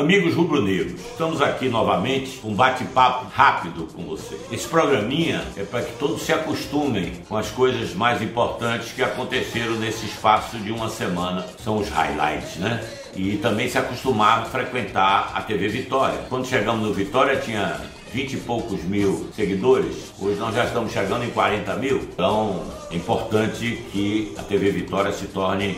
Amigos rubro-negros, estamos aqui novamente com um bate-papo rápido com vocês. Esse programinha é para que todos se acostumem com as coisas mais importantes que aconteceram nesse espaço de uma semana. São os highlights, né? E também se acostumar a frequentar a TV Vitória. Quando chegamos no Vitória tinha 20 e poucos mil seguidores, hoje nós já estamos chegando em 40 mil. Então é importante que a TV Vitória se torne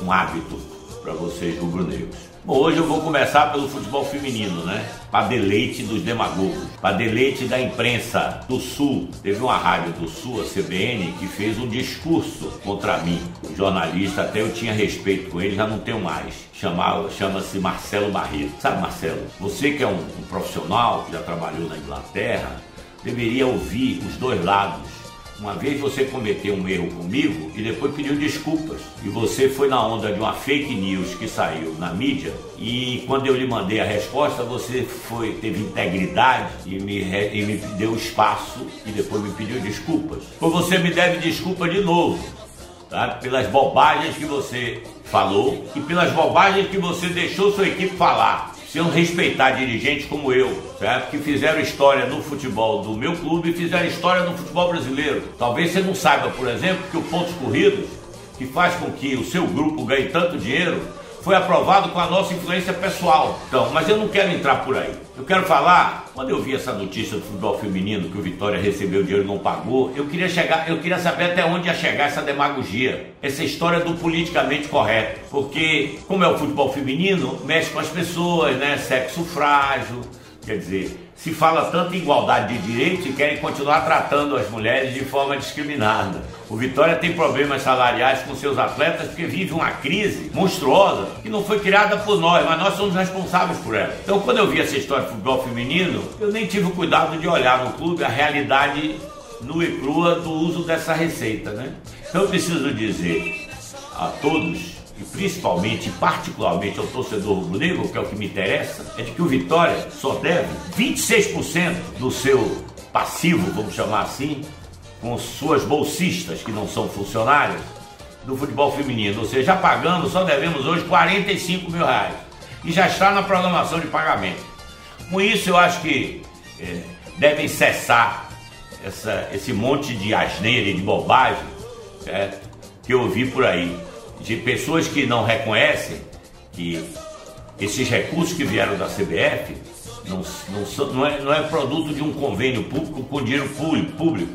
um hábito para vocês rubro-negros. Bom, hoje eu vou começar pelo futebol feminino, né? Para deleite dos demagogos, para deleite da imprensa do Sul. Teve uma rádio do Sul, a CBN, que fez um discurso contra mim. O jornalista, até eu tinha respeito com ele, já não tenho mais. Chama-se Marcelo Barreto. Sabe, Marcelo, você que é um, um profissional, que já trabalhou na Inglaterra, deveria ouvir os dois lados uma vez você cometeu um erro comigo e depois pediu desculpas. E você foi na onda de uma fake news que saiu na mídia. E quando eu lhe mandei a resposta, você foi, teve integridade e me, e me deu espaço e depois me pediu desculpas. Pois você me deve desculpa de novo. Tá? Pelas bobagens que você falou e pelas bobagens que você deixou sua equipe falar precisam respeitar dirigentes como eu, certo? Que fizeram história no futebol do meu clube e fizeram história no futebol brasileiro. Talvez você não saiba, por exemplo, que o pontos corridos, que faz com que o seu grupo ganhe tanto dinheiro, foi aprovado com a nossa influência pessoal. Então, mas eu não quero entrar por aí. Eu quero falar, quando eu vi essa notícia do futebol feminino que o Vitória recebeu dinheiro e não pagou, eu queria chegar, eu queria saber até onde ia chegar essa demagogia, essa história do politicamente correto, porque como é o futebol feminino, mexe com as pessoas, né? Sexo frágil, quer dizer, se fala tanto em igualdade de direitos e querem continuar tratando as mulheres de forma discriminada. O Vitória tem problemas salariais com seus atletas porque vive uma crise monstruosa que não foi criada por nós, mas nós somos responsáveis por ela. Então, quando eu vi essa história de futebol feminino, eu nem tive o cuidado de olhar no clube a realidade nua e crua do uso dessa receita, né? Então, eu preciso dizer a todos e principalmente, particularmente ao torcedor rubro-negro, que é o que me interessa, é de que o Vitória só deve 26% do seu passivo, vamos chamar assim, com suas bolsistas que não são funcionários do futebol feminino. Ou seja, pagando, só devemos hoje 45 mil reais. E já está na programação de pagamento. Com isso, eu acho que é, devem cessar essa, esse monte de asneira e de bobagem certo? que eu ouvi por aí de pessoas que não reconhecem que esses recursos que vieram da CBF não, não, não, é, não é produto de um convênio público com dinheiro público,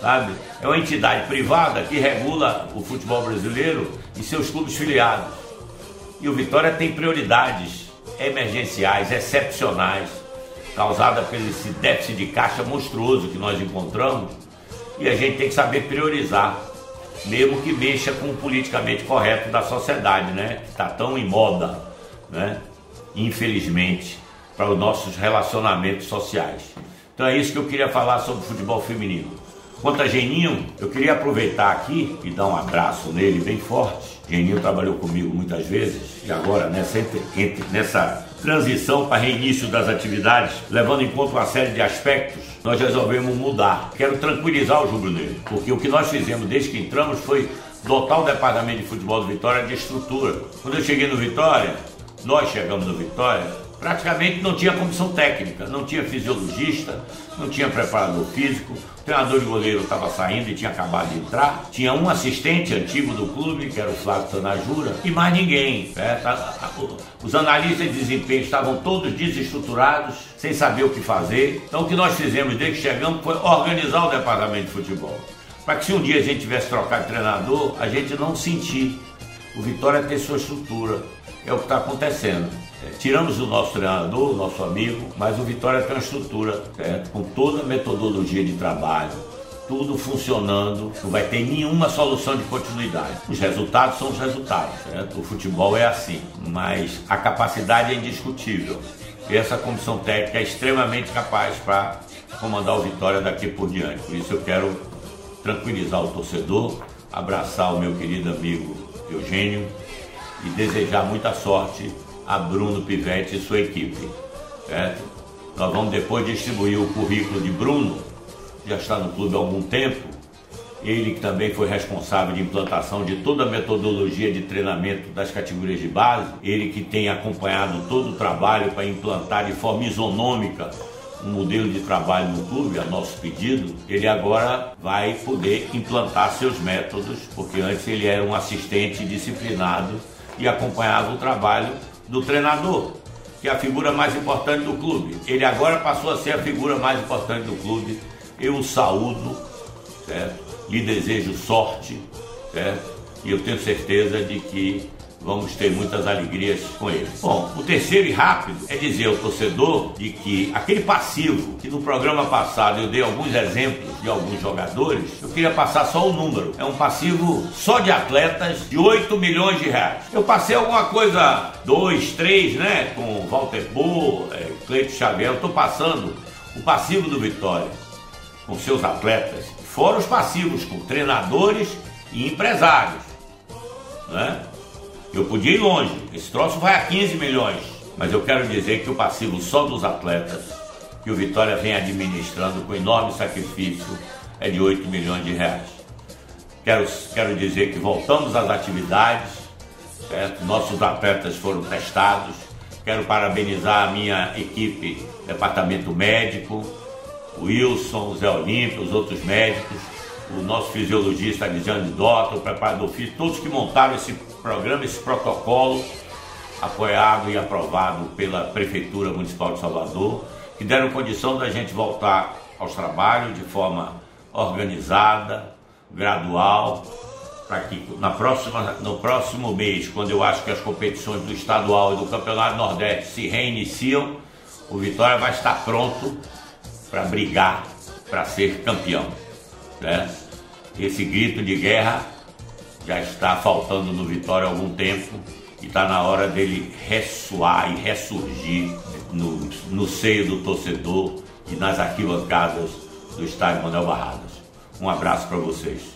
sabe? É uma entidade privada que regula o futebol brasileiro e seus clubes filiados. E o Vitória tem prioridades emergenciais, excepcionais, causada pelo esse déficit de caixa monstruoso que nós encontramos, e a gente tem que saber priorizar mesmo que mexa com o politicamente correto da sociedade, né? Está tão em moda, né? Infelizmente, para os nossos relacionamentos sociais. Então é isso que eu queria falar sobre o futebol feminino. Quanto a Geninho, eu queria aproveitar aqui e dar um abraço nele bem forte. Geninho trabalhou comigo muitas vezes e agora nessa, entre, entre, nessa transição para reinício das atividades, levando em conta uma série de aspectos, nós resolvemos mudar. Quero tranquilizar o Júlio Negro, porque o que nós fizemos desde que entramos foi dotar o departamento de futebol do Vitória de estrutura. Quando eu cheguei no Vitória, nós chegamos no Vitória, praticamente não tinha comissão técnica, não tinha fisiologista, não tinha preparador físico, o treinador de goleiro estava saindo e tinha acabado de entrar, tinha um assistente antigo do clube, que era o Flávio Tanajura, e mais ninguém. Né? Os analistas de desempenho estavam todos desestruturados, sem saber o que fazer. Então o que nós fizemos desde que chegamos foi organizar o departamento de futebol. Para que se um dia a gente tivesse trocado de treinador, a gente não sentir o Vitória ter sua estrutura. É o que está acontecendo. Tiramos o nosso treinador, o nosso amigo, mas o Vitória tem uma estrutura certo? com toda a metodologia de trabalho, tudo funcionando, não vai ter nenhuma solução de continuidade. Os resultados são os resultados, certo? o futebol é assim, mas a capacidade é indiscutível. E essa comissão técnica é extremamente capaz para comandar o Vitória daqui por diante. Por isso eu quero tranquilizar o torcedor, abraçar o meu querido amigo Eugênio e desejar muita sorte a Bruno Pivetti e sua equipe. Certo? Nós vamos depois distribuir o currículo de Bruno, já está no clube há algum tempo, ele que também foi responsável de implantação de toda a metodologia de treinamento das categorias de base, ele que tem acompanhado todo o trabalho para implantar de forma isonômica um modelo de trabalho no clube, a nosso pedido, ele agora vai poder implantar seus métodos, porque antes ele era um assistente disciplinado e acompanhava o trabalho do treinador, que é a figura mais importante do clube. Ele agora passou a ser a figura mais importante do clube. Eu o saúdo, certo? lhe desejo sorte, certo? E eu tenho certeza de que vamos ter muitas alegrias com ele. Bom, o terceiro e rápido é dizer ao torcedor de que aquele passivo, que no programa passado eu dei alguns exemplos de alguns jogadores, eu queria passar só o número. É um passivo só de atletas de 8 milhões de reais. Eu passei alguma coisa, dois, três, né? Com Walter Bo, é, Cleito Xavier, eu estou passando o passivo do Vitória com seus atletas, fora os passivos com treinadores e empresários. Né? Eu podia ir longe, esse troço vai a 15 milhões, mas eu quero dizer que o passivo só dos atletas, que o Vitória vem administrando com enorme sacrifício, é de 8 milhões de reais. Quero, quero dizer que voltamos às atividades, certo? nossos atletas foram testados. Quero parabenizar a minha equipe, departamento médico, o Wilson, o Zé Olímpio, os outros médicos, o nosso fisiologista Alexandre Dota, o preparador físico, todos que montaram esse programa, esse protocolo, apoiado e aprovado pela Prefeitura Municipal de Salvador, que deram condição da gente voltar aos trabalhos de forma organizada, gradual, para que na próxima, no próximo mês, quando eu acho que as competições do estadual e do Campeonato Nordeste se reiniciam, o Vitória vai estar pronto para brigar para ser campeão. Né? Esse grito de guerra já está faltando no Vitória há algum tempo e está na hora dele ressoar e ressurgir no, no seio do torcedor e nas arquibancadas do estádio Manuel Barradas. Um abraço para vocês.